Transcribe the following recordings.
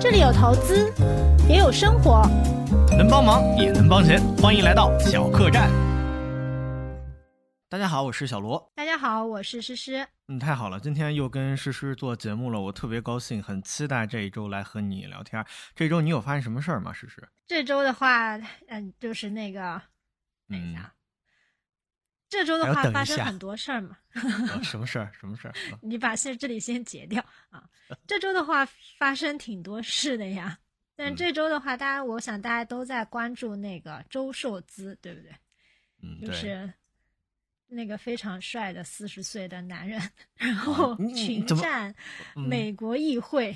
这里有投资，也有生活，能帮忙也能帮钱，欢迎来到小客栈。大家好，我是小罗。大家好，我是诗诗。嗯，太好了，今天又跟诗诗做节目了，我特别高兴，很期待这一周来和你聊天。这周你有发生什么事儿吗？诗诗？这周的话，嗯，就是那个，等一下，这周的话发生很多事儿嘛。什么事儿？什么事儿？你把先这里先截掉啊。这周的话发生挺多事的呀。但这周的话，大家我想大家都在关注那个周受资，对不对？嗯，就是。那个非常帅的四十岁的男人，然后群战美国议会。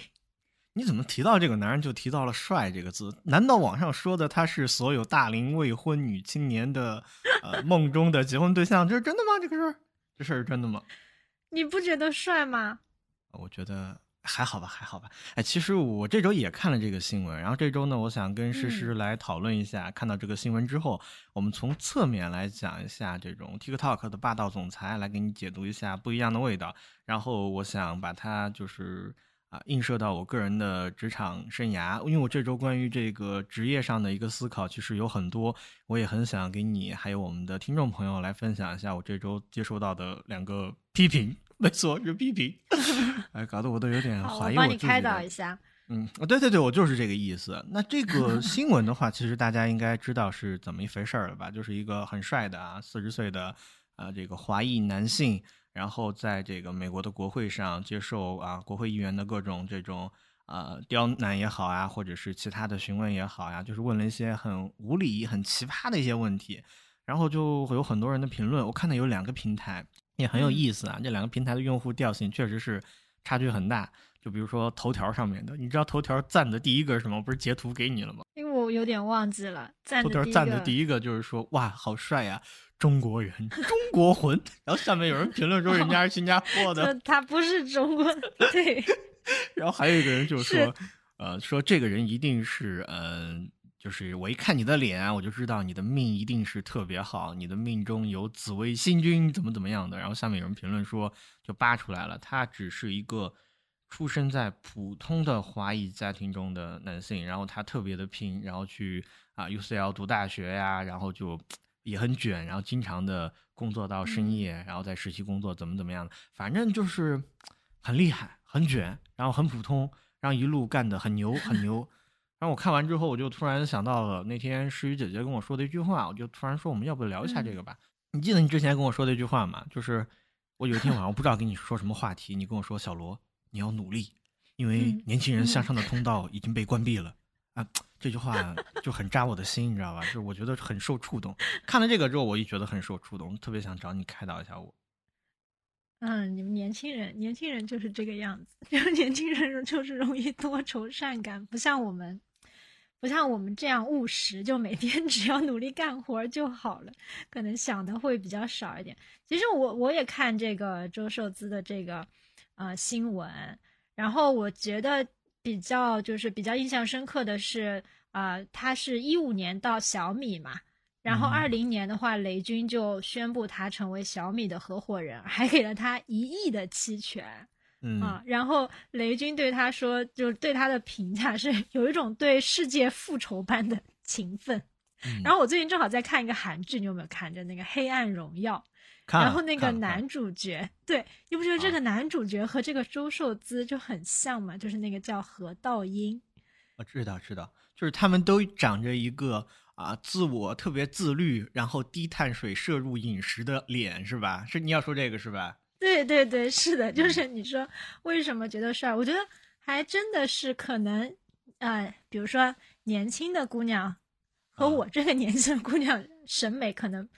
你怎么提到这个男人就提到了“帅”这个字？难道网上说的他是所有大龄未婚女青年的呃梦中的结婚对象？这是真的吗？这个事儿，这事儿是真的吗？你不觉得帅吗？我觉得。还好吧，还好吧。哎，其实我这周也看了这个新闻，然后这周呢，我想跟诗诗来讨论一下。看到这个新闻之后，我们从侧面来讲一下这种 TikTok 的霸道总裁，来给你解读一下不一样的味道。然后我想把它就是啊映射到我个人的职场生涯，因为我这周关于这个职业上的一个思考其实有很多，我也很想给你还有我们的听众朋友来分享一下我这周接收到的两个批评。没错，是批评，哎，搞得我都有点怀疑我自己。帮你开导一下。嗯，对对对，我就是这个意思。那这个新闻的话，其实大家应该知道是怎么一回事儿了吧？就是一个很帅的啊，四十岁的啊，这个华裔男性，然后在这个美国的国会上接受啊国会议员的各种这种啊刁难也好啊，或者是其他的询问也好呀，就是问了一些很无理、很奇葩的一些问题，然后就会有很多人的评论。我看到有两个平台。也很有意思啊，这两个平台的用户调性确实是差距很大。就比如说头条上面的，你知道头条赞的第一个是什么？不是截图给你了吗？我有点忘记了。头条赞的第一个就是说，哇，好帅呀，中国人，中国魂。然后下面有人评论说人家是新加坡的，他不是中国。对。然后还有一个人就说，呃，说这个人一定是，嗯。就是我一看你的脸，我就知道你的命一定是特别好，你的命中有紫微星君，怎么怎么样的。然后下面有人评论说，就扒出来了，他只是一个出生在普通的华裔家庭中的男性，然后他特别的拼，然后去啊 UCL 读大学呀，然后就也很卷，然后经常的工作到深夜，然后在实习工作，怎么怎么样的，反正就是很厉害，很卷，然后很普通，然后一路干的很牛，很牛。然后我看完之后，我就突然想到了那天诗雨姐姐跟我说的一句话，我就突然说我们要不聊一下这个吧？你记得你之前跟我说的一句话吗？就是我有一天晚上我不知道跟你说什么话题，你跟我说小罗你要努力，因为年轻人向上的通道已经被关闭了啊！这句话就很扎我的心，你知道吧？就是我觉得很受触动。看了这个之后，我就觉得很受触动，特别想找你开导一下我。嗯，你们年轻人，年轻人就是这个样子，就年轻人就是容易多愁善感，不像我们。不像我们这样务实，就每天 只要努力干活就好了，可能想的会比较少一点。其实我我也看这个周受资的这个呃新闻，然后我觉得比较就是比较印象深刻的是啊，他是一五年到小米嘛，然后二零年的话，雷军就宣布他成为小米的合伙人，还给了他一亿的期权。啊，然后雷军对他说，就是对他的评价是有一种对世界复仇般的勤奋。然后我最近正好在看一个韩剧，你有没有看？着那个《黑暗荣耀》，然后那个男主角，对，你不觉得这个男主角和这个周受资就很像吗？就是那个叫何道英。我知道，知道，就是他们都长着一个啊，自我特别自律，然后低碳水摄入饮食的脸，是吧？是你要说这个是吧？对对对，是的，就是你说为什么觉得帅？我觉得还真的是可能，呃，比如说年轻的姑娘和我这个年纪的姑娘审美可能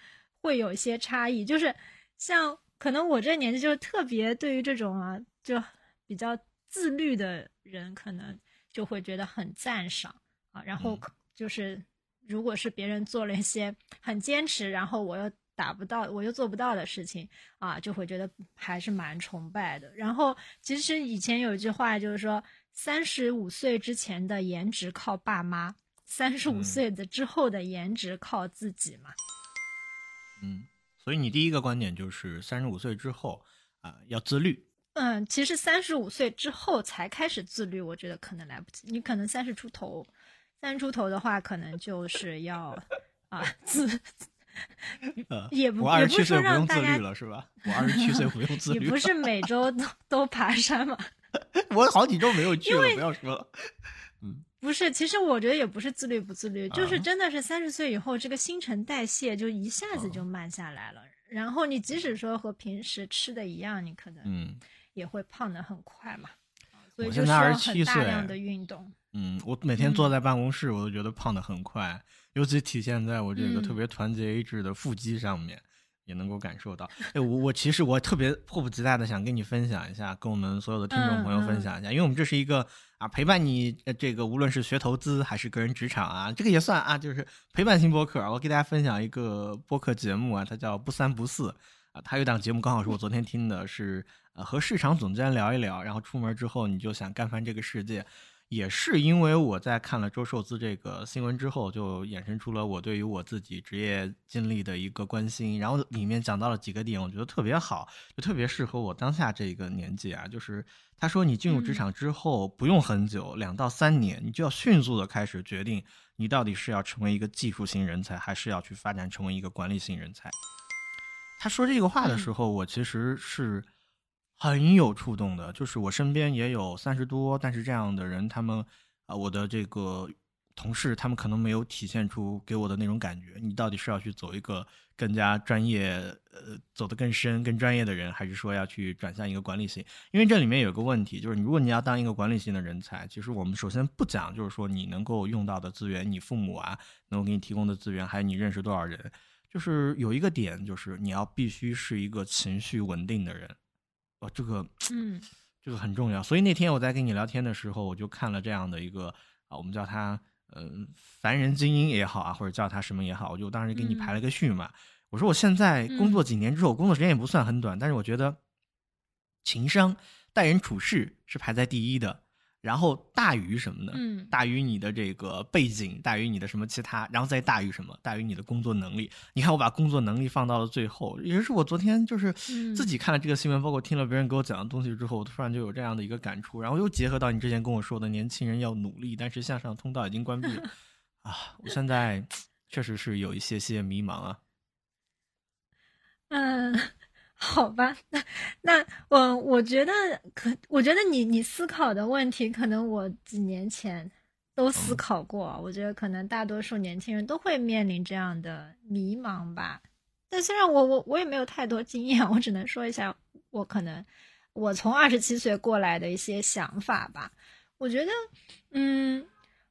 会有一些差异。就是像可能我这年纪就是特别对于这种啊，就比较自律的人，可能就会觉得很赞赏啊。然后就是如果是别人做了一些很坚持，然后我又。达不到，我又做不到的事情啊，就会觉得还是蛮崇拜的。然后，其实以前有一句话，就是说，三十五岁之前的颜值靠爸妈，三十五岁的之后的颜值靠自己嘛。嗯，所以你第一个观点就是三十五岁之后啊要自律嗯，其实三十五岁之后才开始自律，我觉得可能来不及。你可能三十出头，三十出头的话，可能就是要啊自，也不我二也不是说十七岁不用自让大家律了是吧？我二十七岁不用自律了，也不是每周都都爬山吗。我好几周没有去了，不要说了。不是，其实我觉得也不是自律不自律，就是啊真的是三十岁以后，这个新陈代谢就一下子就慢下来了。然后你即使说和平时吃的一样，你可能嗯也会胖的很快嘛。啊所以我现在就需要27很大量的运动。嗯，我每天坐在办公室，我都觉得胖的很快，尤其体现在我这个嗯特别团结一致的腹肌上面，也能够感受到。哎，我我其实我特别迫不及待的想跟你分享一下，跟我们所有的听众朋友分享一下，因为我们这是一个啊陪伴你这个无论是学投资还是个人职场啊，这个也算啊，就是陪伴型播客。我给大家分享一个播客节目啊，它叫不三不四啊，它有档节目刚好是我昨天听的，是呃和市场总监聊一聊，然后出门之后你就想干翻这个世界。也是因为我在看了周寿资这个新闻之后，就衍生出了我对于我自己职业经历的一个关心，然后里面讲到了几个点，我觉得特别好，就特别适合我当下这个年纪啊。就是他说，你进入职场之后不用很久，两到三年，你就要迅速的开始决定你到底是要成为一个技术型人才，还是要去发展成为一个管理型人才。他说这个话的时候，我其实是很有触动的，就是我身边也有三十多，但是这样的人，他们啊、我的这个同事，他们可能没有体现出给我的那种感觉。你到底是要去走一个更加专业，呃，走得更深、更专业的人，还是说要去转向一个管理型？因为这里面有个问题，就是如果你要当一个管理型的人才，其实我们首先不讲，就是说你能够用到的资源，你父母啊能够给你提供的资源，还有你认识多少人。就是有一个点，就是你要必须是一个情绪稳定的人，哦，这个嗯 这个很重要。所以那天我在跟你聊天的时候，我就看了这样的一个啊，我们叫他嗯凡人精英也好啊，或者叫他什么也好，我就当时给你排了个序嘛。我说我现在工作几年之后，工作时间也不算很短，但是我觉得情商、待人处事是排在第一的，然后大于什么呢？嗯大于你的这个背景，大于你的什么其他，然后再大于什么？大于你的工作能力。你看，我把工作能力放到了最后，也就是我昨天就是嗯自己看了这个新闻，包括听了别人给我讲的东西之后，我突然就有这样的一个感触，然后又结合到你之前跟我说的，年轻人要努力，但是向上通道已经关闭了 啊！我现在确实是有一些些迷茫啊。嗯，好吧，那那我我觉得可，我觉得你你思考的问题，可能我几年前都思考过。我觉得可能大多数年轻人都会面临这样的迷茫吧。但虽然我我我也没有太多经验，我只能说一下我可能我从二十七岁过来的一些想法吧。我觉得，嗯，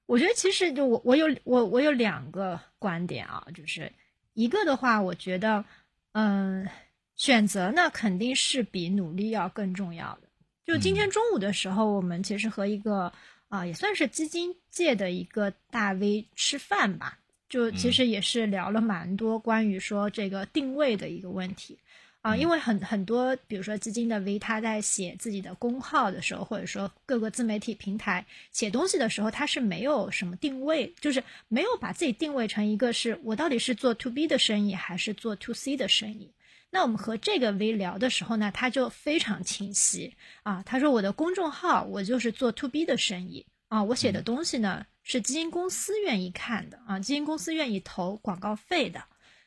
我觉得其实就我我有我我有两个观点啊，就是一个的话，我觉得。嗯，选择呢肯定是比努力要更重要的。就今天中午的时候，我们其实和一个啊、也算是基金界的一个大 V 吃饭吧，就其实也是聊了蛮多关于说这个定位的一个问题。啊，因为很很多，比如说基金的 V，他在写自己的公号的时候，或者说各个自媒体平台写东西的时候，他是没有什么定位，就是没有把自己定位成一个是我到底是做 to B 的生意还是做 to C 的生意。那我们和这个 V 聊的时候呢，他就非常清晰。啊，他说我的公众号我就是做 to B 的生意。啊，我写的东西呢是基金公司愿意看的。啊，基金公司愿意投广告费的，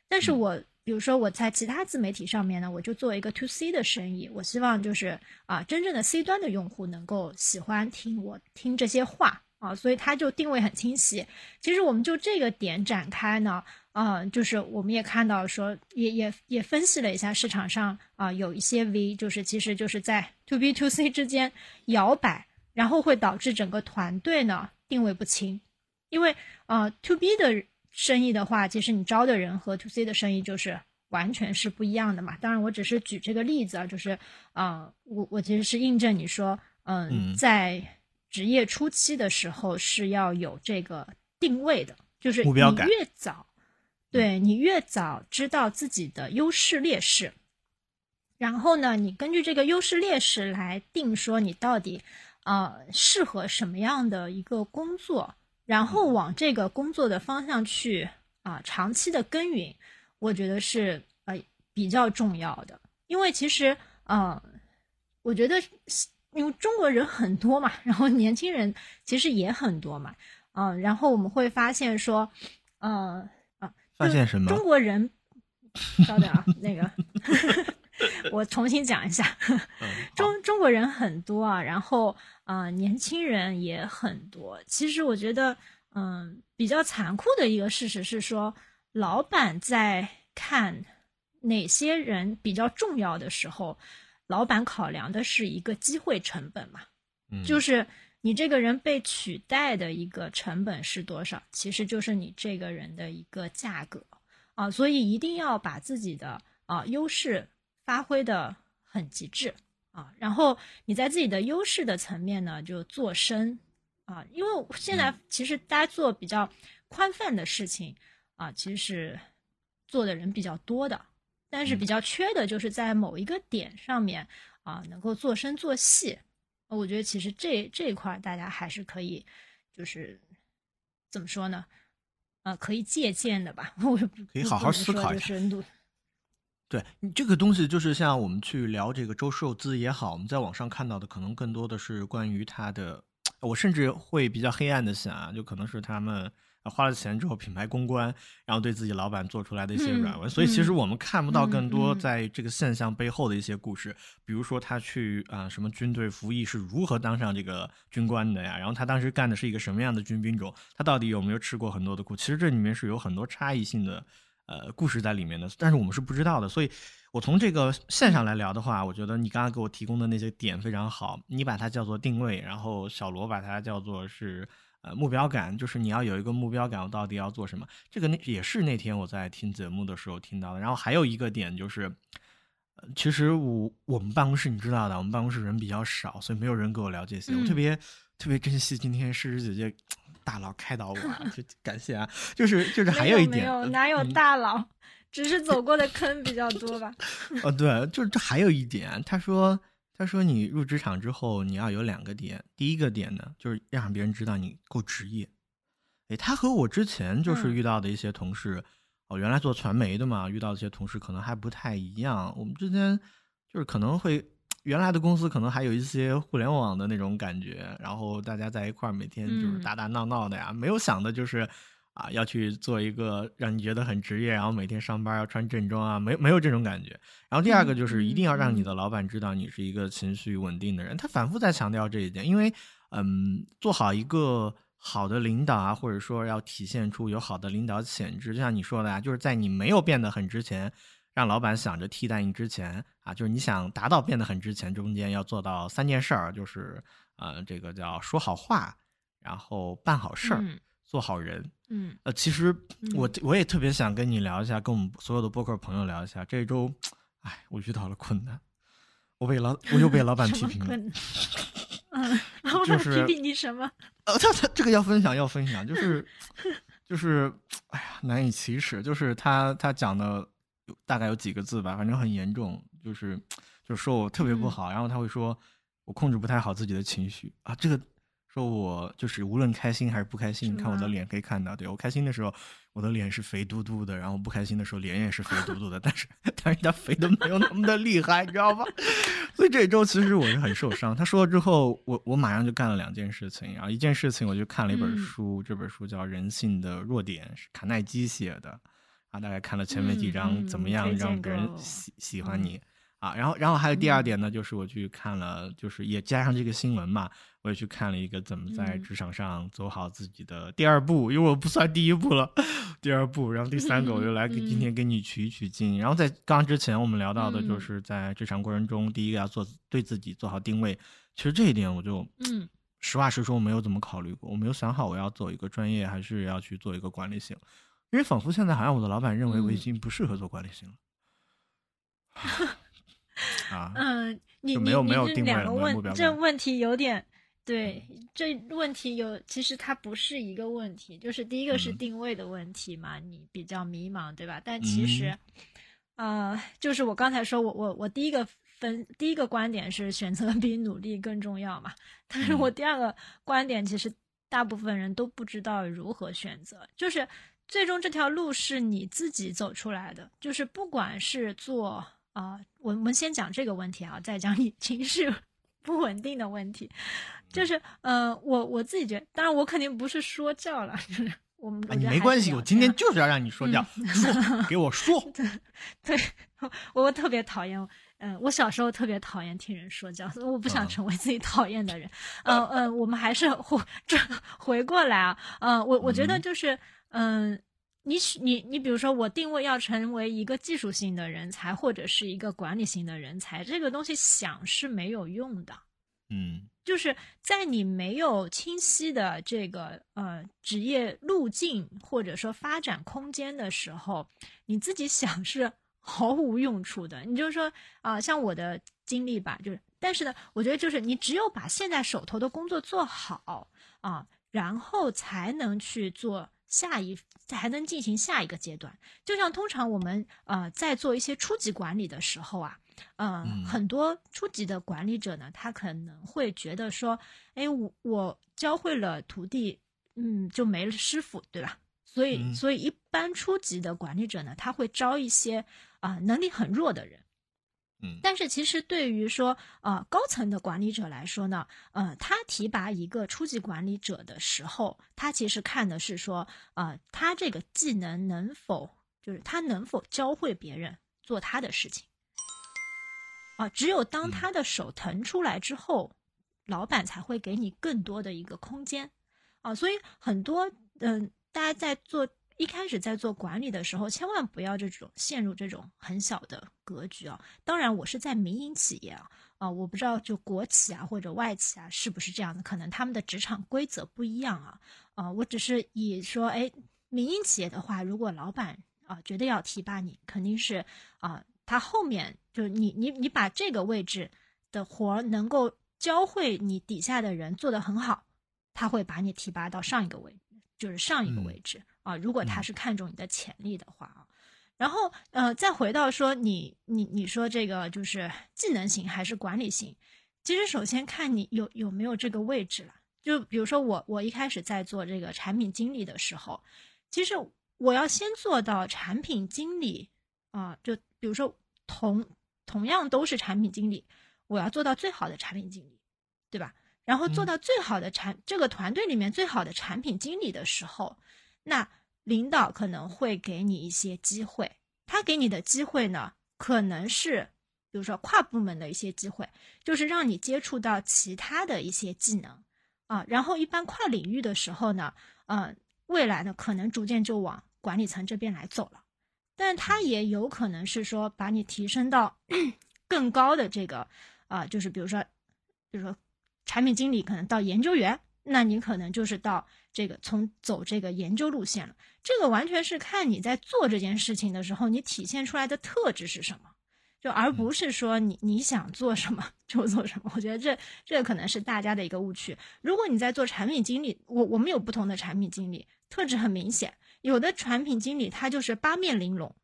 但是我。比如说我在其他自媒体上面呢，我就做一个 to C 的生意，我希望就是啊，真正的 C 端的用户能够喜欢听我听这些话。啊，所以他就定位很清晰。其实我们就这个点展开呢，啊，就是我们也看到说，也也也分析了一下市场上啊有一些 V，就是其实就是在 to B to C 之间摇摆，然后会导致整个团队呢定位不清，因为啊 to B 的。生意的话，其实你招的人和 to C 的生意就是完全是不一样的嘛。当然，我只是举这个例子啊，就是啊、呃，我我其实是印证你说，嗯、嗯在职业初期的时候是要有这个定位的，就是你目标感越早，对你越早知道自己的优势劣势，然后呢，你根据这个优势劣势来定说你到底啊、呃、适合什么样的一个工作。然后往这个工作的方向去啊，长期的耕耘，我觉得是呃比较重要的。因为其实呃，我觉得因为中国人很多嘛，然后年轻人其实也很多嘛，嗯，然后我们会发现说，呃啊，发现什么？中国人，稍等啊，那个。我重新讲一下，中中国人很多啊，然后啊，年轻人也很多。其实我觉得，嗯，比较残酷的一个事实是说，老板在看哪些人比较重要的时候，老板考量的是一个机会成本嘛，就是你这个人被取代的一个成本是多少，其实就是你这个人的一个价格啊，所以一定要把自己的啊优势。发挥的很极致啊，然后你在自己的优势的层面呢，就做深啊，因为现在其实大家做比较宽泛的事情啊，其实是做的人比较多的，但是比较缺的就是在某一个点上面啊，能够做深做细。我觉得其实这这一块大家还是可以，就是怎么说呢？啊，可以借鉴的吧。我可以好好思考一下。对你这个东西，就是像我们去聊这个周受资也好，我们在网上看到的，可能更多的是关于他的。我甚至会比较黑暗的想啊，就可能是他们花了钱之后，品牌公关，然后对自己老板做出来的一些软文。所以其实我们看不到更多在这个现象背后的一些故事，比如说他去啊什么军队服役是如何当上这个军官的呀？然后他当时干的是一个什么样的军兵种？他到底有没有吃过很多的苦？其实这里面是有很多差异性的。呃，故事在里面的，但是我们是不知道的，所以我从这个线上来聊的话，我觉得你刚刚给我提供的那些点非常好，你把它叫做定位，然后小罗把它叫做是呃目标感，就是你要有一个目标感，我到底要做什么？这个那也是那天我在听节目的时候听到的。然后还有一个点就是，其实我我们办公室你知道的，我们办公室人比较少，所以没有人跟我聊这些，我特别特别珍惜今天诗诗姐姐。大佬开导我，就 感谢啊！就是就是还有一点，没有哪有大佬，只是走过的坑比较多吧。哦，对，就是这还有一点，他说他说你入职场之后你要有两个点，第一个点呢就是让别人知道你够职业。哎，他和我之前就是遇到的一些同事，哦，原来做传媒的嘛，遇到一些同事可能还不太一样。我们之间就是可能会。原来的公司可能还有一些互联网的那种感觉，然后大家在一块儿每天就是打打闹闹的呀，没有想的就是啊要去做一个让你觉得很职业，然后每天上班要穿正装啊，没没有这种感觉。然后第二个就是一定要让你的老板知道你是一个情绪稳定的人，他反复在强调这一点，因为嗯，做好一个好的领导啊，或者说要体现出有好的领导潜质，就像你说的啊，就是在你没有变得很值钱。让老板想着替代你之前啊，就是你想达到变得很值钱，中间要做到三件事儿，就是呃，这个叫说好话，然后办好事儿，做好人。嗯，呃，其实我我也特别想跟你聊一下，跟我们所有的播客朋友聊一下。这一周，哎，我遇到了困难，我被老我又被老板批评了。嗯，老板批评你什么？呃，他他这个要分享要分享，就是就是，哎呀，难以启齿。就是他他讲的有。大概有几个字吧，反正很严重，就是就是说我特别不好，然后他会说我控制不太好自己的情绪啊，这个说我就是无论开心还是不开心，你看我的脸可以看到，对我开心的时候我的脸是肥嘟嘟的，然后不开心的时候脸也是肥嘟嘟的，但是但是他肥的没有那么的厉害，你知道吧？所以这一周其实我是很受伤。他说了之后，我我马上就干了两件事情，然后一件事情我就看了一本书，这本书叫《人性的弱点》，是卡耐基写的。啊大概看了前面几章，怎么样让别人喜喜欢你啊？然后，然后还有第二点呢，就是我去看了，就是也加上这个新闻嘛，我也去看了一个怎么在职场上走好自己的第二步，因为我不算第一步了，第二步。然后第三个，我就来给今天给你取一取经。然后在刚之前我们聊到的就是在职场过程中，第一个要做对自己做好定位。其实这一点我就嗯，实话实说，我没有怎么考虑过，我没有想好我要走一个专业，还是要去做一个管理型。因为仿佛现在好像我的老板认为我已经不适合做管理型了，啊，嗯，你没有没有定位了，目标。这问题有点对，这问题有其实它不是一个问题，就是第一个是定位的问题嘛，你比较迷茫，对吧？但其实，呃，就是我刚才说我我我第一个分第一个观点是选择比努力更重要嘛，但是我第二个观点其实大部分人都不知道如何选择，就是。最终这条路是你自己走出来的，就是不管是做啊，我我们先讲这个问题啊，再讲你情绪不稳定的问题。就是呃，我我自己觉得，当然我肯定不是说教了，就是我们你没关系，我今天就是要让你说教，说给我说。对，我特别讨厌。嗯，我小时候特别讨厌听人说教，所以我不想成为自己讨厌的人。嗯嗯，我们还是回这回过来啊。嗯，我我觉得就是，嗯，你你你，比如说我定位要成为一个技术性的人才，或者是一个管理型的人才，这个东西想是没有用的。嗯，就是在你没有清晰的这个呃职业路径或者说发展空间的时候，你自己想是。毫无用处的，你就说啊，像我的经历吧，就是，但是呢，我觉得就是你只有把现在手头的工作做好啊，然后才能去做下一，才能进行下一个阶段。就像通常我们呃在做一些初级管理的时候啊，嗯，很多初级的管理者呢，他可能会觉得说，哎，我我教会了徒弟，嗯，就没了师傅，对吧？所以，所以一般初级的管理者呢，他会招一些。啊，能力很弱的人，嗯，但是其实对于说啊高层的管理者来说呢，呃，他提拔一个初级管理者的时候，他其实看的是说啊，他这个技能能否就是他能否教会别人做他的事情，啊，只有当他的手腾出来之后，老板才会给你更多的一个空间，啊，所以很多嗯，大家在做。一开始在做管理的时候，千万不要这种陷入这种很小的格局啊！当然，我是在民营企业啊，啊，我不知道就国企啊或者外企啊是不是这样的，可能他们的职场规则不一样啊，啊，我只是以说，哎，民营企业的话，如果老板啊觉得要提拔你，肯定是啊，他后面就是你你你把这个位置的活能够教会你底下的人做得很好，他会把你提拔到上一个位置，就是上一个位置。啊，如果他是看中你的潜力的话啊，然后呃，再回到说你你你说这个就是技能型还是管理型，其实首先看你有有没有这个位置了。就比如说我我一开始在做这个产品经理的时候，其实我要先做到产品经理啊，就比如说同同样都是产品经理，我要做到最好的产品经理，对吧？然后做到最好的产这个团队里面最好的产品经理的时候。那领导可能会给你一些机会，他给你的机会呢，可能是比如说跨部门的一些机会，就是让你接触到其他的一些技能啊。然后一般跨领域的时候呢，嗯，未来呢可能逐渐就往管理层这边来走了，但他也有可能是说把你提升到 更高的这个啊，就是比如说，比如说产品经理可能到研究员，那你可能就是到。这个从走这个研究路线了，这个完全是看你在做这件事情的时候，你体现出来的特质是什么，就而不是说你你想做什么就做什么。我觉得这这可能是大家的一个误区。如果你在做产品经理，我我们有不同的产品经理，特质很明显。有的产品经理他就是八面玲珑，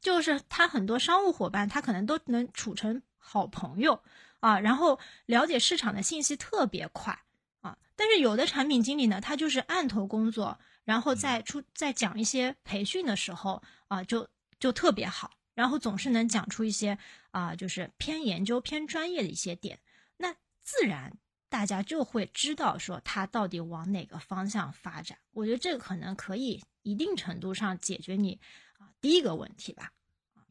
就是他很多商务伙伴他可能都能处成好朋友啊，然后了解市场的信息特别快啊。但是有的产品经理呢，他就是案头工作，然后在出在讲一些培训的时候啊，就就特别好，然后总是能讲出一些啊，就是偏研究、偏专业的一些点，那自然大家就会知道说他到底往哪个方向发展。我觉得这个可能可以一定程度上解决你啊第一个问题吧。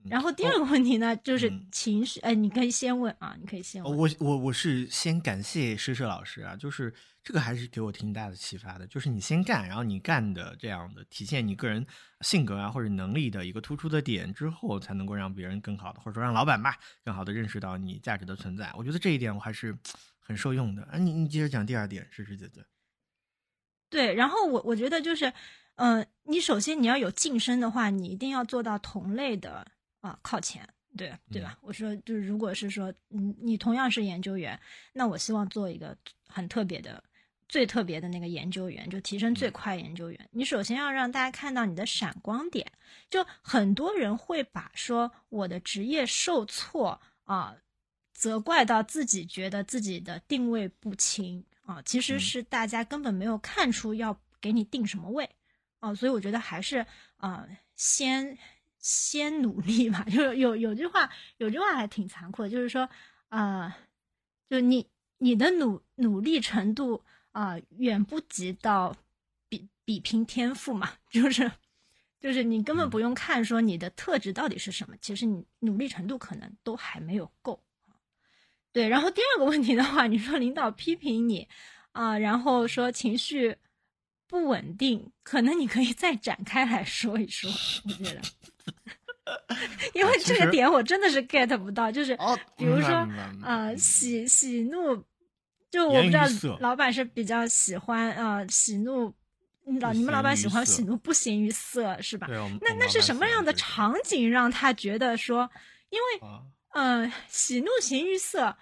然后第二个问题呢，就是情绪。哎，你可以先问啊，你可以先问。我我我是先感谢诗诗老师啊，就是这个还是给我挺大的启发的。就是你先干，然后你干的这样的体现你个人性格啊或者能力的一个突出的点之后，才能够让别人更好的，或者说让老板吧更好的认识到你价值的存在。我觉得这一点我还是很受用的。啊，你你接着讲第二点，诗诗姐姐。对，然后我我觉得就是，嗯，你首先你要有晋升的话，你一定要做到同类的。啊，靠前，对对吧？我说，就是如果是说，你，你同样是研究员，那我希望做一个很特别的、最特别的那个研究员，就提升最快研究员。你首先要让大家看到你的闪光点。就很多人会把说我的职业受挫啊，责怪到自己觉得自己的定位不清啊，其实是大家根本没有看出要给你定什么位啊。所以我觉得还是啊，先。先努力嘛。就 有有句话，有句话还挺残酷的，就是说，呃，就你你的努努力程度啊、远不及到比比拼天赋嘛，就是就是你根本不用看说你的特质到底是什么，其实你努力程度可能都还没有够。对，然后第二个问题的话，你说领导批评你啊、然后说情绪不稳定，可能你可以再展开来说一说，我觉得，因为这个点我真的是 get 不到，就是哦比如说呃嗯喜喜怒，就我言不知道老板是比较喜欢啊、呃喜怒，嗯老你们老板喜欢喜怒不形于色是吧？那那是什么样的场景让他觉得说，因为啊？嗯，喜怒形于色，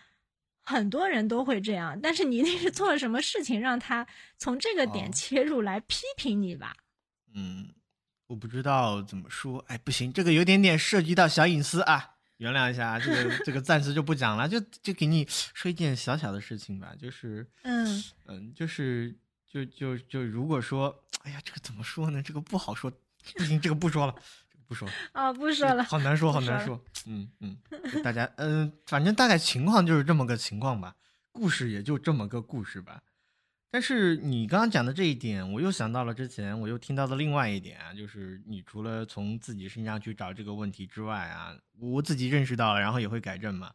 很多人都会这样，但是你一定是做了什么事情让他从这个点哦切入来批评你吧？嗯，我不知道怎么说，哎，不行，这个有点点涉及到小隐私啊，原谅一下啊，这个 这个暂时就不讲了，就就给你说一件小小的事情吧，就是，嗯嗯，就是就就就如果说，哎呀，这个怎么说呢？这个不好说，不行，这个不说了，这个不说了。啊，不说了，好难说，好难说。嗯嗯，大家嗯、反正大概情况就是这么个情况吧，故事也就这么个故事吧。但是你刚刚讲的这一点，我又想到了之前我又听到的另外一点啊，就是你除了从自己身上去找这个问题之外啊，我自己认识到了，然后也会改正嘛。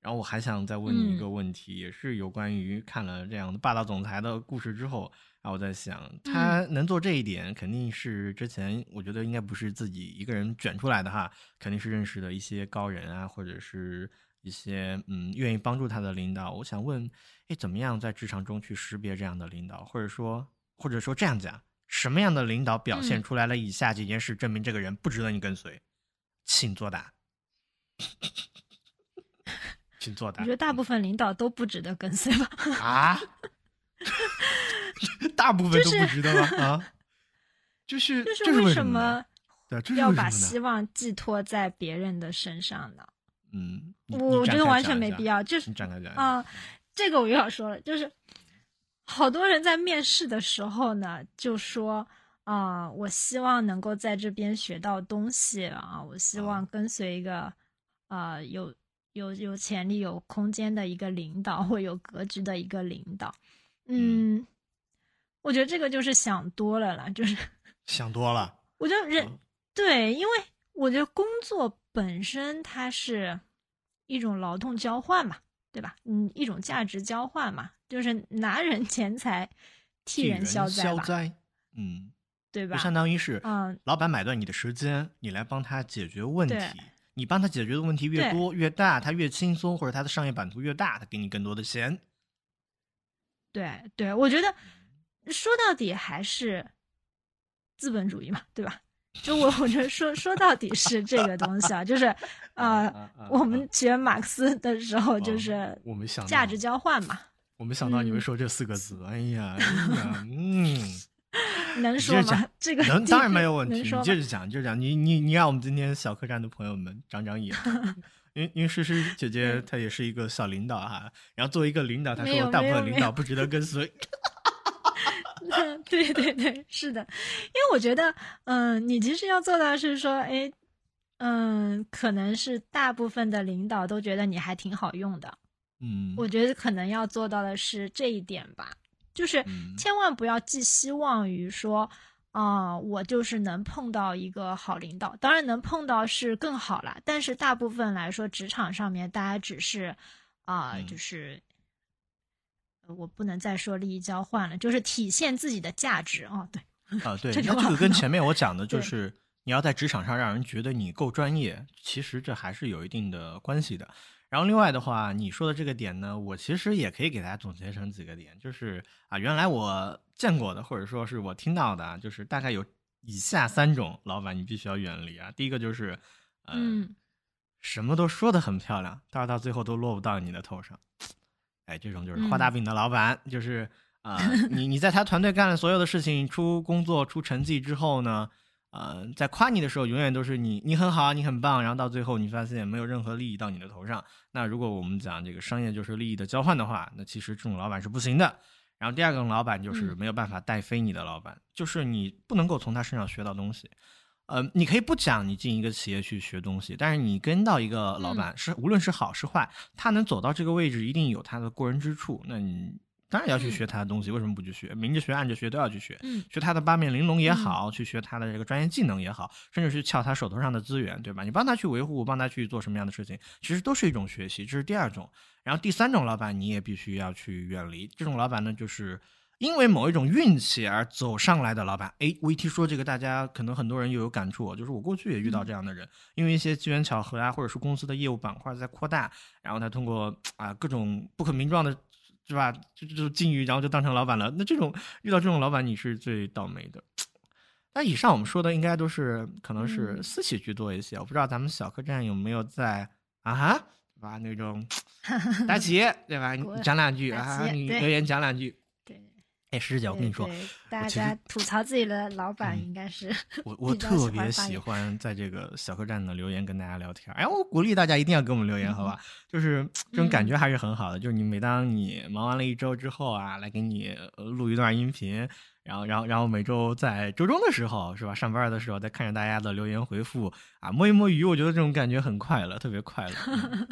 然后我还想再问你一个嗯问题，也是有关于看了这样的霸道总裁的故事之后，啊，我在想，他能做这一点，肯定是之前我觉得应该不是自己一个人卷出来的哈，肯定是认识的一些高人啊，或者是一些嗯愿意帮助他的领导。我想问，哎，怎么样在职场中去识别这样的领导，或者说或者说这样讲，什么样的领导表现嗯出来了以下几件事，证明这个人不值得你跟随？请作答。请作答。我觉得大部分领导都不值得跟随吧。啊，大部分都不值得吗？啊，就是就是为什什么要把？希望寄托在别人的身上呢？嗯，我我觉得完全没必。要。就是啊、这个我又要说了，就是好多人在面试的时候呢，就说啊、我希望能够在这边学到东西啊，我希望跟随一个啊、有有有潜力、有空间的一个领导，或有格局的一个领导。嗯，我觉得这个就是想多了啦，就是想多了。我觉得人、嗯对，因为我觉得工作本身它是一种劳动交换嘛，对吧？嗯，一种价值交换嘛，就是拿人钱财替人消灾吧，消灾，嗯，对吧？就相当于是，嗯，老板买断你的时间，你来帮他解决问题对。你帮他解决的问题越多越大，他越轻松，或者他的商业版图越大，他给你更多的钱。对对，我觉得说到底还是资本主义嘛，对吧？就我我觉得说说到底是这个东西啊，就是 呃，我啊们学马克思的时候就哦是我没想到价值交换嘛，我没想到你会嗯说这四个字。哎呀，嗯。能说吗？这个能当然没有 问题，你接着讲，接着讲，你你你让我们今天小客栈的朋友们长长眼，因为因为诗诗姐姐她也是一个小领导哈，然后作为一个领导，她说大部分领导不值得跟随，对对对，是的，因为我觉得，嗯、你其实要做到是说，哎，嗯，可能是大部分的领导都觉得你还挺好用的，嗯，我觉得可能要做到的是这一点吧，就是嗯。千万不要寄希望于说，啊、我就是能碰到一个好领导，当然能碰到是更好啦，但是大部分来说，职场上面大家只是，啊、嗯。就是。呃我不能再说利益交换了，就是体现自己的价值哦。对，啊，对，这个跟前面我讲的就是你要在职场上让人觉得你够专业，其实这还是有一定的关系的。然后另外的话，你说的这个点呢，我其实也可以给大家总结成几个点，就是啊，原来我见过的或者说是我听到的啊，就是大概有以下三种老板你必须要远离啊。第一个就是，呃、嗯，什么都说的很漂亮，但是到最后都落不到你的头上。哎，这种就是画大嗯饼的老板，就是啊、呃 你你在他团队干了所有的事情，出工作出成绩之后呢，呃，在夸你的时候，永远都是你你很好，你很棒，然后到最后你发现没有任何利益到你的头上。那如果我们讲这个商业就是利益的交换的话，那其实这种老板是不行的。然后第二个老板就是嗯没有办法带飞你的老板，就是你不能够从他身上学到东西。呃，你可以不讲你进一个企业去学东西，但是你跟到一个老板，是无论是好是坏，他能走到这个位置，一定有他的过人之处。那你当然要去学他的东西，为什么不去学？明着学暗着学都要去学，嗯学他的八面玲珑也好，去学他的这个专业技能也好，甚至去撬他手头上的资源，对吧？你帮他去维护，帮他去做什么样的事情，其实都是一种学习，这是第二种。然后第三种老板，你也必须要去远离。这种老板呢，就是因为某一种运气而走上来的老板。哎，我一听说这个，大家可能很多人又有感触，就是我过去也遇到这样的人，因为一些机缘巧合啊，或者是公司的业务板块在扩大，然后他通过啊各种不可名状的，是吧？就就境遇，然后就当成老板了。那这种遇到这种老板，你是最倒霉的。那以上我们说的应该都是可能是嗯私企居多一些，我不知道咱们小客栈有没有在啊哈，对吧？那种 大企业，对吧？你讲两句啊，你留言讲两句。对，哎，师姐，我跟你说，大家吐槽自己的老板嗯应该是我 我特别喜喜欢在这个小客栈的留言跟大家聊天。哎，我鼓励大家一定要给我们留言，好吧？就是这种感觉还是很好的。就是你每当你忙完了一周之后啊，来给你呃录一段音频，然后然后然后每周在周中的时候是吧，上班的时候再看着大家的留言回复啊，摸一摸鱼，我觉得这种感觉很快乐，特别快乐。嗯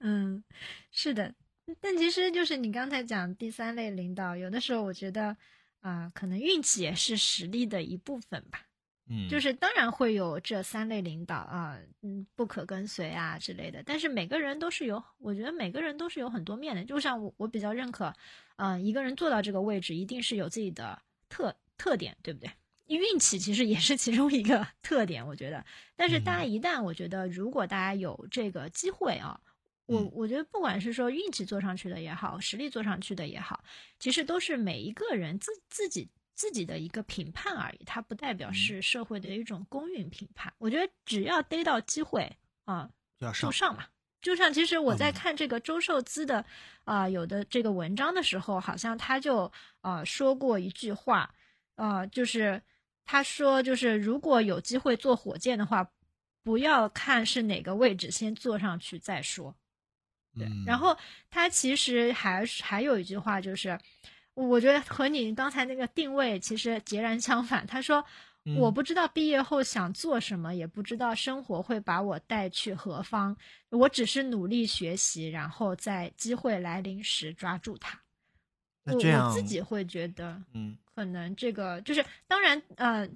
嗯，是的，但其实就是你刚才讲第三类领导，有的时候我觉得啊、可能运气也是实力的一部分吧。嗯，就是当然会有这三类领导啊，嗯，不可跟随啊之类的，但是每个人都是有，我觉得每个人都是有很多面的。就像我，我比较认可，嗯、一个人做到这个位置，一定是有自己的特特点，对不对？运气其实也是其中一个特点，我觉得。但是大家一旦我觉得，如果大家有这个机会啊，我嗯我觉得不管是说运气做上去的也好，实力做上去的也好，其实都是每一个人自自己自己的一个评判而已，它不代表嗯是社会的一种公允评判。我觉得只要逮到机会啊，就要上就上嘛。就像其实我在嗯看这个周受资的啊、有的这个文章的时候，好像他就啊说过一句话，啊，就是他说就是如果有机会坐火箭的话，不要看是哪个位置，先坐上去再说。对，嗯然后他其实还还有一句话，就是我觉得和你刚才那个定位其实截然相反。他说：“嗯我不知道毕业后想做什么，也不知道生活会把我带去何方，我只是努力学习，然后在机会来临时抓住它。”我我自己会觉得，嗯可能这个就是当然，呃，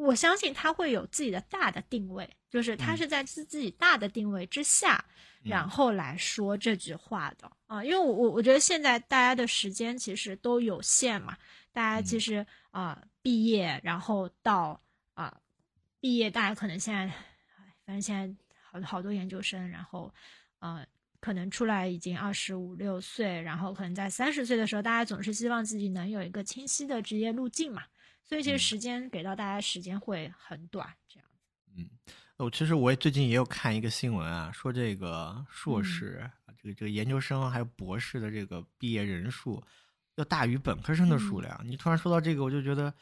我相信他会有自己的大的定位，就是他嗯。是在自自己大的定位之下，然嗯后来说这句话的。啊，因为我我我觉得现在大家的时间其实都有限嘛，大家其嗯。实啊、毕业，然后到啊、毕业，大家可能现在，哎反正现在好好多研究生，然后呃可能出来已经二十五六岁，然后可能在三十岁的时候，大家总是希望自己能有一个清晰的职业路径嘛，所以其实嗯时间给到大家时间会很短，这样子。嗯，我其实我也最近也有看一个新闻啊，说这个硕嗯士、这个这个研究生还有博士的这个毕业人数要大于本科生的数嗯量。你突然说到这个，我就觉得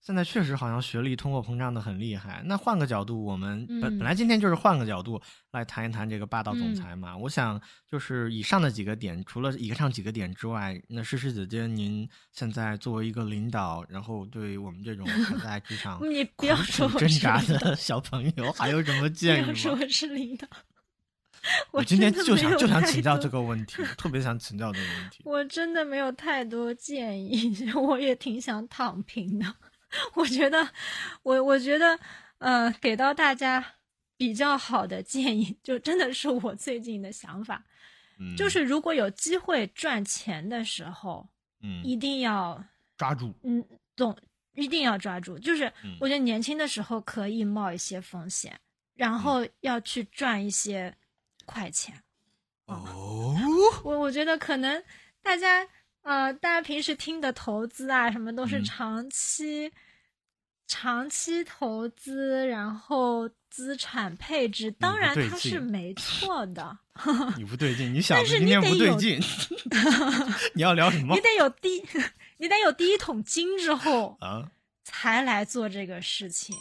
现在确实好像学历通货膨胀的很厉害。那换个角度，我们本、嗯本来今天就是换个角度来谈一谈这个霸道总嗯裁嘛。我想就是以上的几个点，除了以上几个点之外，那诗诗姐姐您现在作为一个领导，然后对我们这种还在职 场你不苦要说苦挣扎的小朋友，还有什么 建议吗？要说我是领导，我今天就想就想请教这个问题，特别想请教这个问题。我真的没有太多建议，我也挺想躺平的。我觉得，我我觉得，呃，给到大家比较好的建议，就真的是我最近的想法，嗯，就是如果有机会赚钱的时候，嗯，一定要，抓住，嗯，总一定要抓住。就是嗯。我觉得年轻的时候可以冒一些风险，然后要去赚一些快钱。哦，我我觉得可能大家呃，大家平时听的投资啊，什么都是嗯长期、长期投资，然后资产配置，当然它是没错的。你不对劲，你想但是子今天你得有不对劲，你要聊什么你得有第，你得有第一桶金之后，啊？才来做这个事情。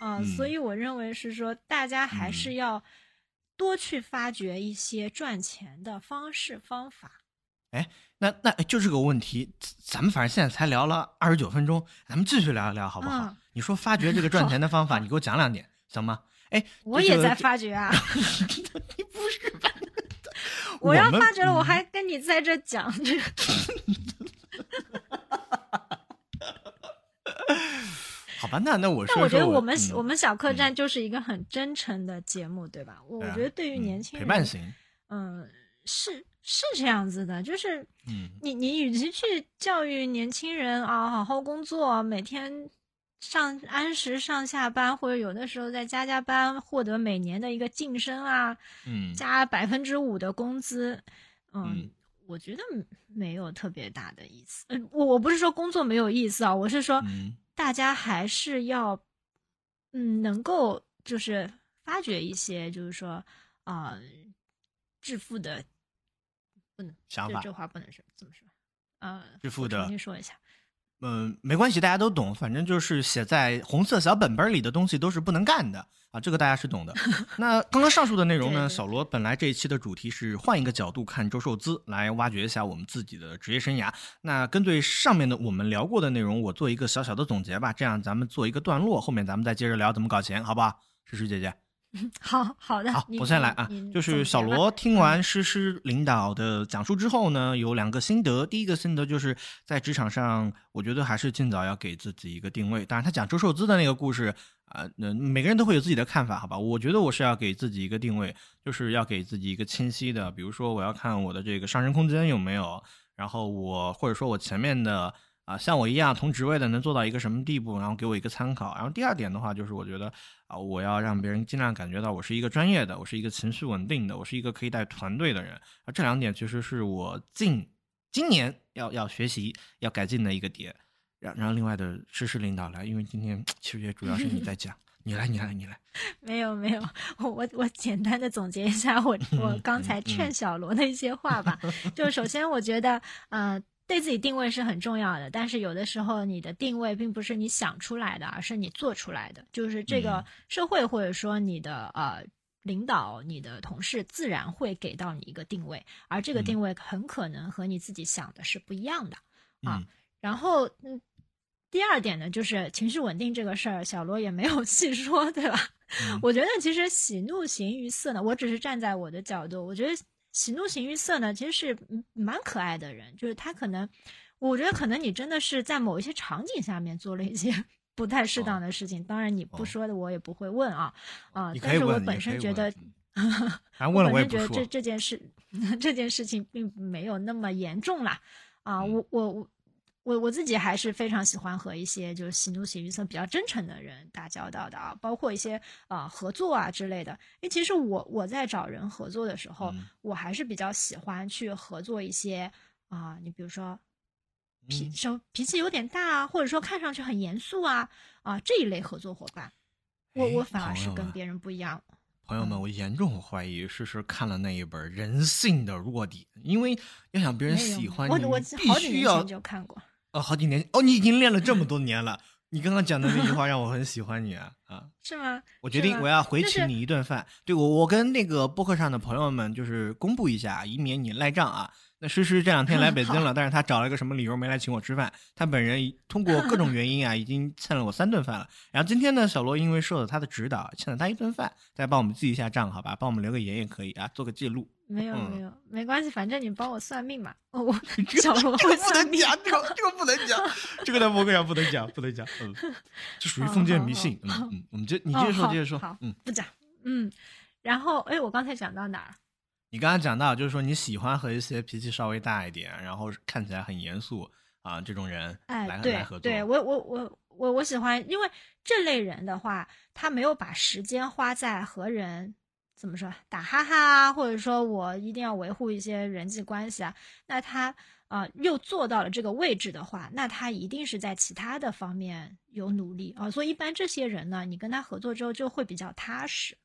啊、嗯所以我认为是说，大家还是嗯要多去发掘一些赚钱的方式方法。那那就是个问题，咱们反正现在才聊了二十九分钟，咱们继续聊一聊好不好？嗯你说发掘这个赚钱的方法，你给我讲两点行吗？哎，我也在发掘啊。你不是吧？我要发掘了，我还跟你在这讲这个。好吧，那那我说，那我觉得我们我们小客栈就是一个很真诚的节目，对吧？我觉得对于年轻人，陪伴型，嗯，是是这样子的，就是，嗯，你你与其去教育年轻人啊，好好工作，每天上按时上下班，或者有的时候再加加班，获得每年的一个晋升啊，嗯，加百分之五的工资，嗯，我觉得没有特别大的意思。嗯，我我不是说工作没有意思啊，我是说。大家还是要，嗯，能够就是发掘一些，就是说啊，致富的不能想法，这话不能说怎么说，呃，致富的重新说一下。嗯，没关系，大家都懂，反正就是写在红色小本本里的东西都是不能干的啊，这个大家是懂的。那刚刚上述的内容呢，小罗本来这一期的主题是换一个角度看周受资，来挖掘一下我们自己的职业生涯。那根据上面的我们聊过的内容，我做一个小小的总结吧，这样咱们做一个段落，后面咱们再接着聊怎么搞钱，好不好？诗诗姐姐。好好的，好，我先来啊。就是小罗听完诗诗领导的讲述之后呢，有两个心得。第一个心得就是在职场上，我觉得还是尽早要给自己一个定位。当然，他讲周受资的那个故事啊，那每个人都会有自己的看法，好吧？我觉得我是要给自己一个定位，就是要给自己一个清晰的，比如说我要看我的这个上升空间有没有，然后我或者说我前面的。啊，像我一样同职位的能做到一个什么地步，然后给我一个参考。然后第二点的话，就是我觉得啊，我要让别人尽量感觉到我是一个专业的，我是一个情绪稳定的，我是一个可以带团队的人。啊，这两点其实是我近今年要要学习要改进的一个点。让让另外的实施领导来，因为今天其实也主要是你在讲，你来，你来，你来。没有没有，我我我简单的总结一下我我刚才劝小罗的一些话吧。就首先我觉得，呃。对自己定位是很重要的，但是有的时候你的定位并不是你想出来的，而是你做出来的。就是这个社会或者说你的呃领导、你的同事，自然会给到你一个定位，而这个定位很可能和你自己想的是不一样的啊。然后嗯，第二点呢，就是情绪稳定这个事儿，小罗也没有 细说，对吧？我觉得其实喜怒形于色呢，我只是站在我的角度，我觉得。喜怒形于色呢，其实是蛮可爱的人，就是他可能，我觉得可能你真的是在某一些场景下面做了一些 不太适当的事情，当然你不说的我也不会问啊啊，但是我本身 觉得，我本身觉得这这件事 这件事情并没有那么严重啦。啊，我我我。我我自己还是非常喜欢和一些就是喜怒形于色比较真诚的人打交道的啊，包括一些啊合作啊之类的。因为其实我我在找人合作的时候，我还是比较喜欢去合作一些啊，你比如说脾生脾气有点大啊，或者说看上去很严肃啊啊这一类合作伙伴，我我反而是跟别人不一样。朋友们，我严重怀疑诗诗看了那一本《人性的弱点》，因为要想别人喜欢你，必须要就看过。哦，好几年哦，你已经练了这么多年了。你刚刚讲的那句话让我很喜欢你啊啊！是吗？我决定我要回请你一顿饭。对我，我跟那个播客上的朋友们就是公布一下，以免你赖账啊。那诗诗这两天来北京 了，但是她找了一个什么理由没来请我吃饭？她本人通过各种原因啊，已经欠了我三顿饭了。然后今天呢，小罗因为受了他的指导，欠了他一顿饭，再帮我们记一下账，好吧？帮我们留个言也可以啊，做个记录。没有没有，没关系，反正你帮我算命嘛。哦，我小罗会算命，这个 这个不能讲，这个在博客上不能讲，不能讲。嗯，这属于封建迷信。嗯嗯，我们接你接着说，接着说。好，嗯，不讲。嗯，然后哎，我刚才讲到哪儿？你刚刚讲到，就是说你喜欢和一些脾气稍微大一点，然后看起来很严肃啊这种人来来合作。对我我我我我喜欢，因为这类人的话，他没有把时间花在和人怎么说打哈哈啊，或者说我一定要维护一些人际关系啊，那他啊又做到了这个位置的话，那他一定是在其他的方面有努力啊。所以一般这些人呢，你跟他合作之后就会比较踏实。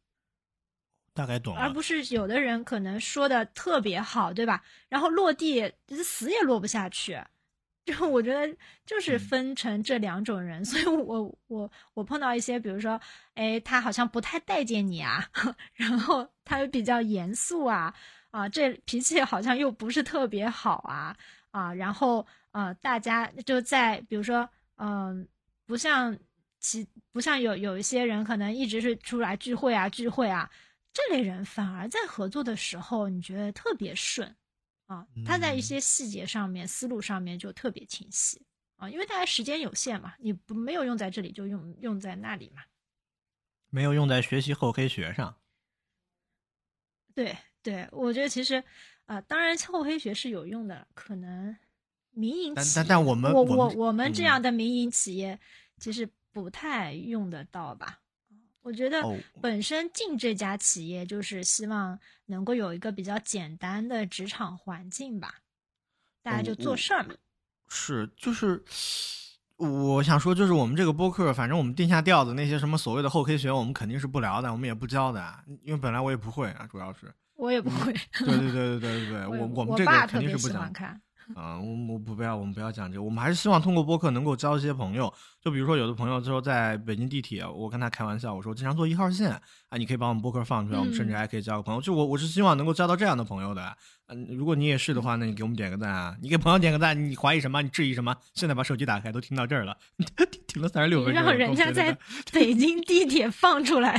大概懂了，而不是有的人可能说的特别好，对吧？然后落地死也落不下去，就我觉得就是分成这两种人。所以我我我碰到一些，比如说，哎，他好像不太待见你啊，然后他又比较严肃啊，啊，这脾气好像又不是特别好啊，啊，然后呃，大家就在比如说，嗯，不像。其不像有有一些人可能一直是出来聚会啊聚会啊，这类人反而在合作的时候你觉得特别顺啊，他在一些细节上面思路上面就特别清晰啊，因为大家时间有限嘛，你不没有用在这里就用用在那里嘛，没有用在学习后黑学上。对对，我觉得其实啊，当然厚黑学是有用的，可能民营但但但我们我我我们这嗯样的民营企业其实不太用得到吧。我觉得哦本身进这家企业就是希望能够有一个比较简单的职场环境吧，大家就哦做事儿嘛。是，就是我想说，就是我们这个播客，反正我们定下调子，那些什么所谓的后黑学，我们肯定是不聊的，我们也不教的，因为本来我也不会啊，主要是。我也不会，对对对对对对对，我我们这个爸肯定是不讲啊、我我不不要，我们不要讲这个，我们还是希望通过播客能够交一些朋友。就比如说，有的朋友说在北京地铁，我跟他开玩笑，我说经常坐一号线啊，你可以把我们播客放出来，我们甚至嗯还可以交个朋友。就我我是希望能够交到这样的朋友的。嗯，如果你也是的话，那你给我们点个赞啊！你给朋友点个赞，你怀疑什么？你质疑什么？现在把手机打开，都听到这儿了，听了三十六你分钟了，让人家在北京地铁放出来，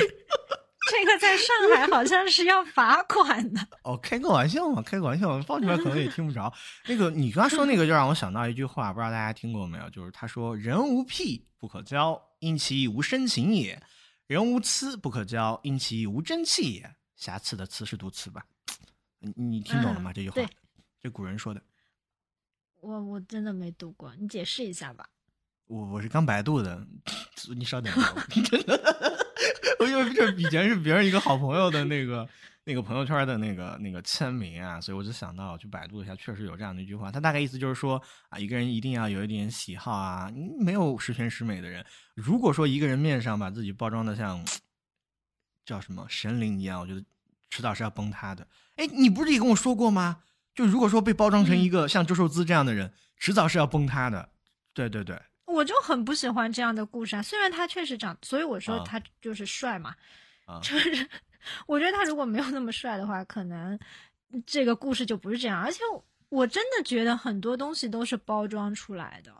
这个在上海好像是要罚款的。哦，开个玩笑嘛，开个玩笑，放出来可能也听不着。那个你刚才说那个，就让我想到一句话，不知道大家听过没有？就是他说：“人无癖不可交，因其无深情也；人无疵不可交，因其无真气也。”瑕疵的疵是读疵吧？你你听懂了吗？嗯这句话，这古人说的。我我真的没读过，你解释一下吧。我我是刚百度的，你稍等一下，我因为这以前是别人一个好朋友的那个那个朋友圈的那个那个签名啊，所以我就想到去百度一下，确实有这样的一句话。他大概意思就是说啊，一个人一定要有一点喜好啊，嗯没有十全十美的人。如果说一个人面上把自己包装的像叫什么神灵一样，我觉得迟早是要崩塌的。哎，你不是也跟我说过吗？就如果说被包装成一个像周受资这样的人，迟早是要崩塌的。对对对。我就很不喜欢这样的故事啊，虽然他确实长，所以我说啊他就是帅嘛，啊就是我觉得他如果没有那么帅的话，可能这个故事就不是这样。而且我真的觉得很多东西都是包装出来的。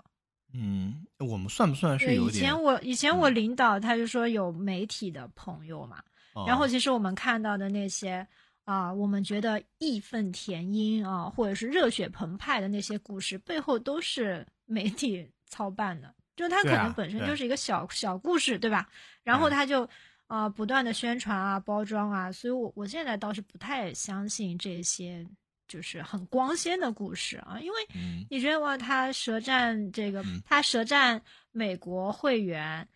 嗯，我们算不算是对，以有点？前我以前我嗯领导他就说有媒体的朋友嘛，然后哦其实我们看到的那些啊、我们觉得义愤填膺啊，或者是热血澎湃的那些故事，背后都是媒体操办的。就它可能本身就是一个小、小故事，对吧？然后对他就啊、不断的宣传啊、包装啊，所以我我现在倒是不太相信这些就是很光鲜的故事啊，因为嗯你觉得哇，他舌战这个嗯，他舌战美国会员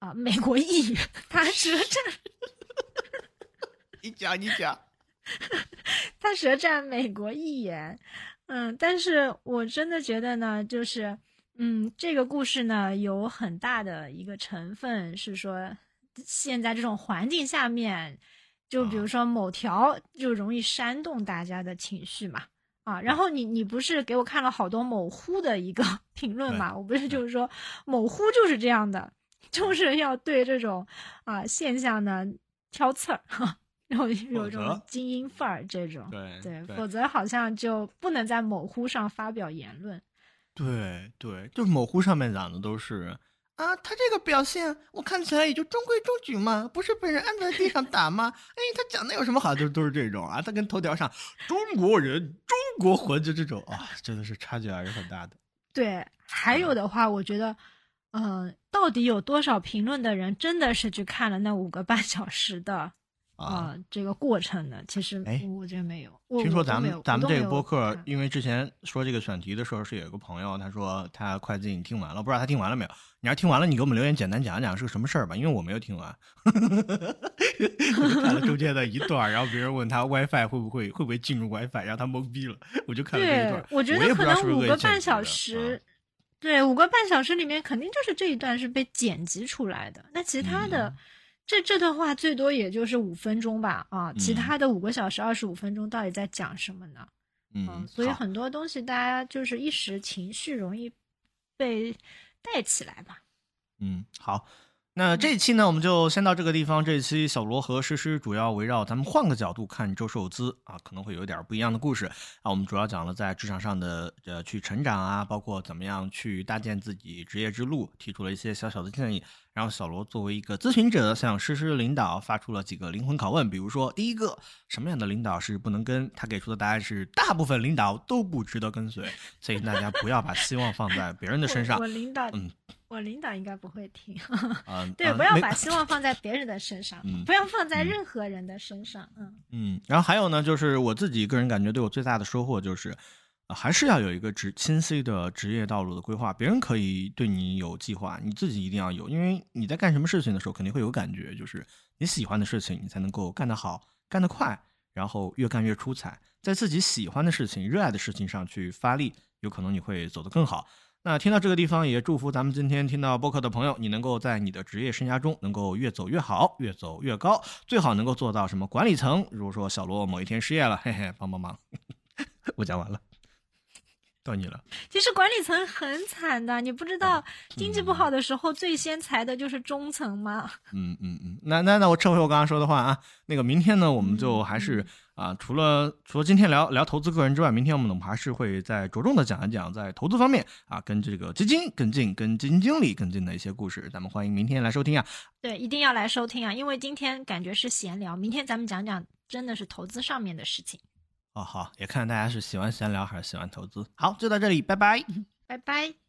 啊、美国议员，他舌战。你讲你讲，他舌战美国议员，嗯，但是我真的觉得呢，就是，嗯，这个故事呢有很大的一个成分是说，现在这种环境下面，就比如说某条就容易煽动大家的情绪嘛，啊，然后你你不是给我看了好多某乎的一个 评论嘛？我不是就是说某乎就是这样的，就是要对这种啊现象呢挑刺儿。然后有这种精英范儿，这种对对，对否则好像就不能在某乎上发表言论。对对，就是某乎上面讲的都是啊，他这个表现我看起来也就中规中矩嘛，不是被人按在地上打吗？哎，他讲的有什么好？就都是这种啊，他跟头条上中国人、中国魂就这种啊，真的是差距还是很大的。对，还有的话，我觉得，嗯、到底有多少评论的人真的是去看了那五个半小时的啊呃这个过程呢？其实哎我觉得没有。我听说咱们咱们这个播客，因为之前说这个选题的时候，是有一个朋友，他说他快进听完了，不知道他听完了没有？你要听完了，你给我们留言，简单讲一讲是个什么事儿吧，因为我没有听完，我就看了中间的一段，然后别人问他 WiFi 会不会会不会进入 WiFi，让他懵逼了，我就看了这一对段。，我觉得可能五个半小时，啊对，五个半小时里面肯定就是这一段是被剪辑出来的。那其他的，嗯这这段话最多也就是五分钟吧，啊，其嗯他的五个小时二十五分钟到底在讲什么呢？嗯，所以很多东西大家就是一时情绪容易被带起来吧。嗯，好，那这一期呢，我们就先到这个地方。这一期小罗和诗诗主要围绕咱们换个角度看周受资啊，可能会有一点不一样的故事啊。我们主要讲了在职场上的呃去成长啊，包括怎么样去搭建自己职业之路，提出了一些小小的建议。然后小罗作为一个咨询者，向诗诗领导发出了几个灵魂拷问，比如说第一个，什么样的领导是不能跟？他给出的答案是，大部分领导都不值得跟随。所以大家不要把希望放在别人的 身上。我领导，嗯，我领导应该不会听。对，不要把希望放在别人的身上，不要放在任何人的身上。嗯嗯。然后还有呢，就是我自己个人感觉，对我最大的收获就是。还是要有一个职清晰的职业道路的规划。别人可以对你有计划，你自己一定要有，因为你在干什么事情的时候，肯定会有感觉，就是你喜欢的事情，你才能够干得好、干得快，然后越干越出彩。在自己喜欢的事情、热爱的事情上去发力，有可能你会走得更好。那听到这个地方，也祝福咱们今天听到播客的朋友，你能够在你的职业生涯中能够越走越好，越走越高，最好能够做到什么管理层。如果说小罗某一天失业了，嘿嘿，帮帮忙。我讲完了。到你了。其实管理层很惨的，你不知道经济不好的时候最先裁的就是中层吗？嗯嗯嗯，那那那我撤回我刚刚说的话啊，那个明天呢，我们就还是啊，除了除了今天聊聊投资个人之外，明天我们还是会再着重的讲一讲在投资方面啊，跟这个基金跟进、跟基金经理跟进的一些故事。咱们欢迎明天来收听啊。对，一定要来收听啊，因为今天感觉是闲聊，明天咱们讲讲真的是投资上面的事情。哦，好，也看大家是喜欢闲聊还是喜欢投资。好，就到这里，拜拜，拜拜。